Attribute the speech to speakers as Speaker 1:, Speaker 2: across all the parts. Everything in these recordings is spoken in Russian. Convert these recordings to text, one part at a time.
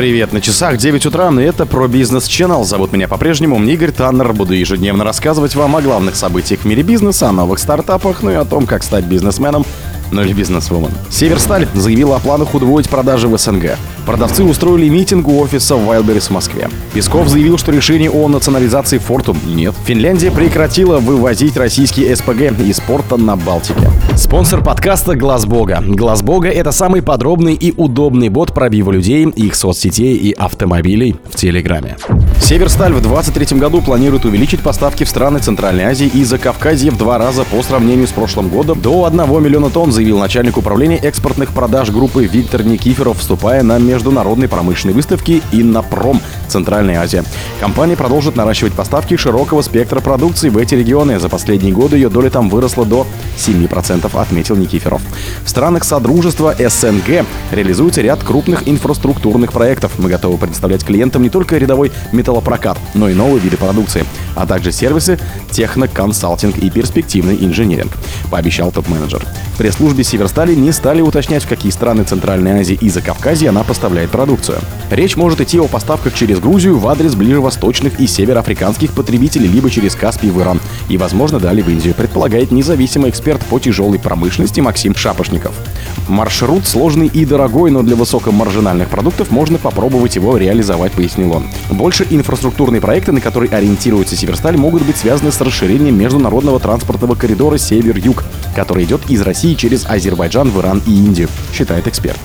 Speaker 1: Привет, на часах 9 утра, и это про бизнес Channel. Зовут меня по-прежнему Игорь Таннер. Буду ежедневно рассказывать вам о главных событиях в мире бизнеса, о новых стартапах, ну и о том, как стать бизнесменом или бизнесвумен. Северсталь заявила о планах удвоить продажи в СНГ. Продавцы устроили митинг у офиса в Wildberries в Москве. Песков заявил, что решение о национализации Фортум нет. Финляндия прекратила вывозить российские СПГ из порта на Балтике. Спонсор подкаста Глаз Бога. Глаз Бога это самый подробный и удобный бот пробива людей, их соцсетей и автомобилей в Телеграме. Северсталь в 2023 году планирует увеличить поставки в страны Центральной Азии и Закавказья в два раза по сравнению с прошлым годом до 1 миллиона тонн, заявил начальник управления экспортных продаж группы Виктор Никиферов, вступая на международной промышленной выставке «Иннопром. Центральная Азия». Компания продолжит наращивать поставки широкого спектра продукции в эти регионы. За последние годы ее доля там выросла до 7%, отметил Никиферов. В странах Содружества СНГ реализуется ряд крупных инфраструктурных проектов. Мы готовы представлять клиентам не только рядовой металлопрокат, но и новые виды продукции, а также сервисы, техноконсалтинг и перспективный инженеринг, пообещал топ-менеджер. В пресс-службе Северстали не стали уточнять, в какие страны Центральной Азии и Закавказья она поставляет продукцию. Речь может идти о поставках через Грузию в адрес ближневосточных и североафриканских потребителей, либо через Каспий в Иран и, возможно, далее в Индию, предполагает независимый эксперт по тяжелой промышленности Максим Шапошников. Маршрут сложный и дорогой, но для высокомаржинальных продуктов можно попробовать его реализовать, пояснил он. Больше инфраструктурные проекты, на которые ориентируется Северсталь, могут быть связаны с расширением международного транспортного коридора Север-Юг, который идет из России через Азербайджан в Иран и Индию, считает эксперт.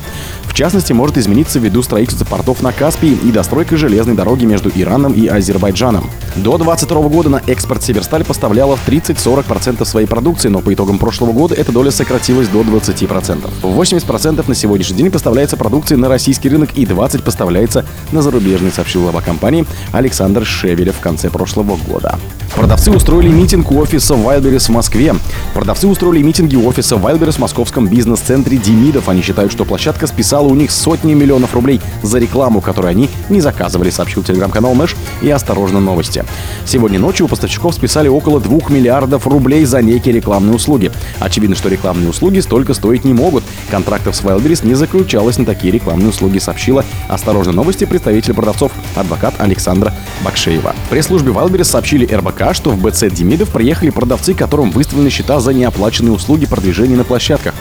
Speaker 1: Частности, может измениться ввиду строительства портов на Каспии и достройкой железной дороги между Ираном и Азербайджаном. До 2022 года на экспорт Северсталь поставляла в 30-40% своей продукции, но по итогам прошлого года эта доля сократилась до 20%. 80% на сегодняшний день поставляется продукции на российский рынок и 20% поставляется на зарубежный, сообщил глава компании Александр Шевелев в конце прошлого года. Продавцы устроили митинг у офиса Wildberries в Москве. Продавцы устроили митинги у офиса Wildberries в московском бизнес-центре Демидов. Они считают, что площадка списала у них сотни миллионов рублей за рекламу, которую они не заказывали, сообщил телеграм-канал Мэш и «Осторожно новости». Сегодня ночью у поставщиков списали около 2 миллиардов рублей за некие рекламные услуги. Очевидно, что рекламные услуги столько стоить не могут. Контрактов с Wildberries не заключалось на такие рекламные услуги, сообщила «Осторожно новости» представитель продавцов, адвокат Александра Бакшеева. В пресс-службе Wildberries сообщили РБК, пока что в БЦ Демидов приехали продавцы, которым выставлены счета за неоплаченные услуги продвижения на площадках.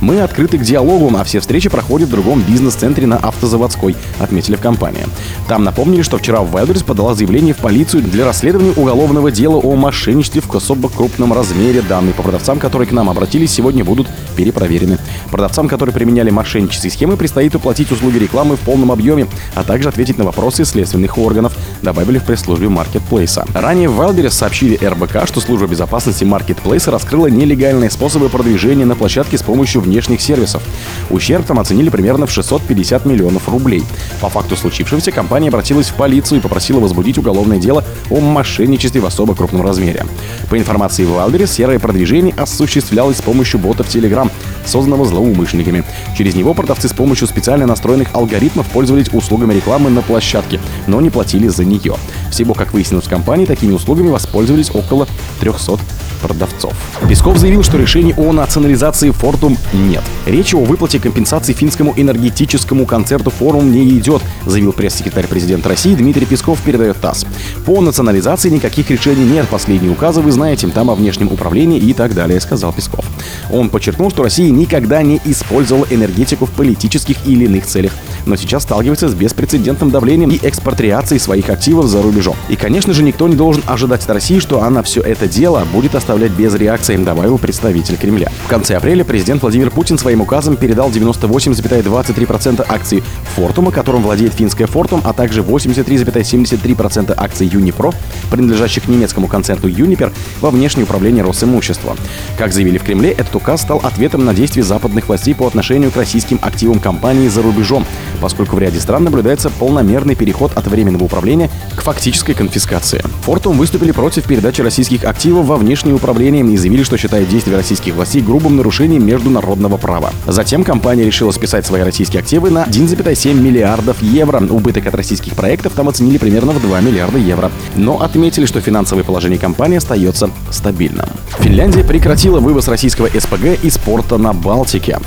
Speaker 1: Мы открыты к диалогу, а все встречи проходят в другом бизнес-центре на Автозаводской, отметили в компании. Там напомнили, что вчера Wildberries подала заявление в полицию для расследования уголовного дела о мошенничестве в особо крупном размере. Данные по продавцам, которые к нам обратились, сегодня будут перепроверены. Продавцам, которые применяли мошеннические схемы, предстоит уплатить услуги рекламы в полном объеме, а также ответить на вопросы следственных органов, добавили в пресс-службе маркетплейса. Ранее в Wildberries сообщили РБК, что служба безопасности маркетплейса раскрыла нелегальные способы продвижения на площадке с помощью внешних сервисов. Ущерб там оценили примерно в 650 миллионов рублей. По факту случившегося компания обратилась в полицию и попросила возбудить уголовное дело о мошенничестве в особо крупном размере. По информации в Wildberries, серое продвижение осуществлялось с помощью ботов Telegram, созданного злоумышленниками. Через него продавцы с помощью специально настроенных алгоритмов пользовались услугами рекламы на площадке, но не платили за нее. Всего, как выяснилось в компании, такими услугами воспользовались около 300 продавцов. Песков заявил, что решений о национализации Фортум нет. Речи о выплате компенсации финскому энергетическому концерту форум не идет, заявил пресс-секретарь президента России Дмитрий Песков, передает ТАСС. По национализации никаких решений нет. Последние указы вы знаете, там о внешнем управлении и так далее, сказал Песков. Он подчеркнул, что Россия никогда не использовала энергетику в политических или иных целях, но сейчас сталкивается с беспрецедентным давлением и экспатриацией своих активов за рубежом. И, конечно же, никто не должен ожидать от России, что она все это дело будет оставлять без реакции, добавил представитель Кремля. В конце апреля президент Владимир Путин своим указом передал 98,23% акций Фортума, которым владеет финская Фортум, а также 83,73% акций Юнипро, принадлежащих немецкому концерну Юнипер, во внешнее управление Росимущества. Как заявили в Кремле, этот указ стал ответом на действия западных властей по отношению к российским активам компании за рубежом, поскольку в ряде стран наблюдается полномерный переход от временного управления к фактической конфискации. Фортум выступили против передачи российских активов во внешнее управление и заявили, что считают действия российских властей грубым нарушением международного права. Затем компания решила списать свои российские активы на 1,7 миллиардов евро. Убыток от российских проектов там оценили примерно в 2 миллиарда евро. Но отметили, что финансовое положение компании остается стабильным. Финляндия прекратила вывоз российского СПГ из порта на Балтике.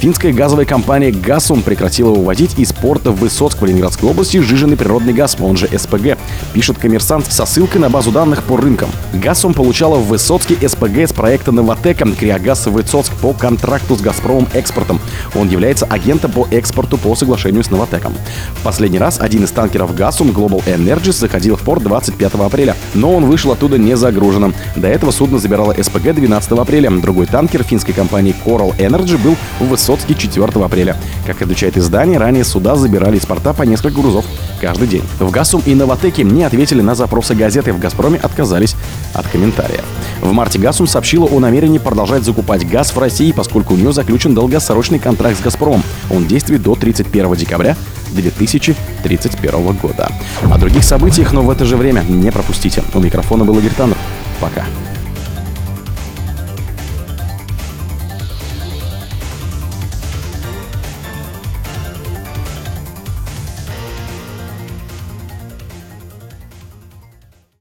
Speaker 1: Финская газовая компания «Газум» прекратила выводить из порта в Высоцк в Ленинградской области жиженый природный газ, он же СПГ, пишет коммерсант со ссылкой на базу данных по рынкам. Газ он получала в Высоцке СПГ с проекта «Новотека» Криогаз Высоцк по контракту с «Газпромом Экспортом». Он является агентом по экспорту по соглашению с «Новотеком». В последний раз один из танкеров «Газум» Global Energies заходил в порт 25 апреля, но он вышел оттуда не загруженным. До этого судно забирало СПГ 12 апреля. Другой танкер финской компании Coral Energy был в Высоцке 4 апреля. Как отвечает издание, ранее суда забирали из порта по несколько грузов каждый день. В «Газум» и «Новотеке» не ответили на запросы газеты. В «Газпроме» отказались от комментария. В марте «Газум» сообщила о намерении продолжать закупать газ в России, поскольку у нее заключен долгосрочный контракт с «Газпромом». Он действует до 31 декабря 2031 года. О других событиях, но в это же время не пропустите. У микрофона был Игорь. Пока.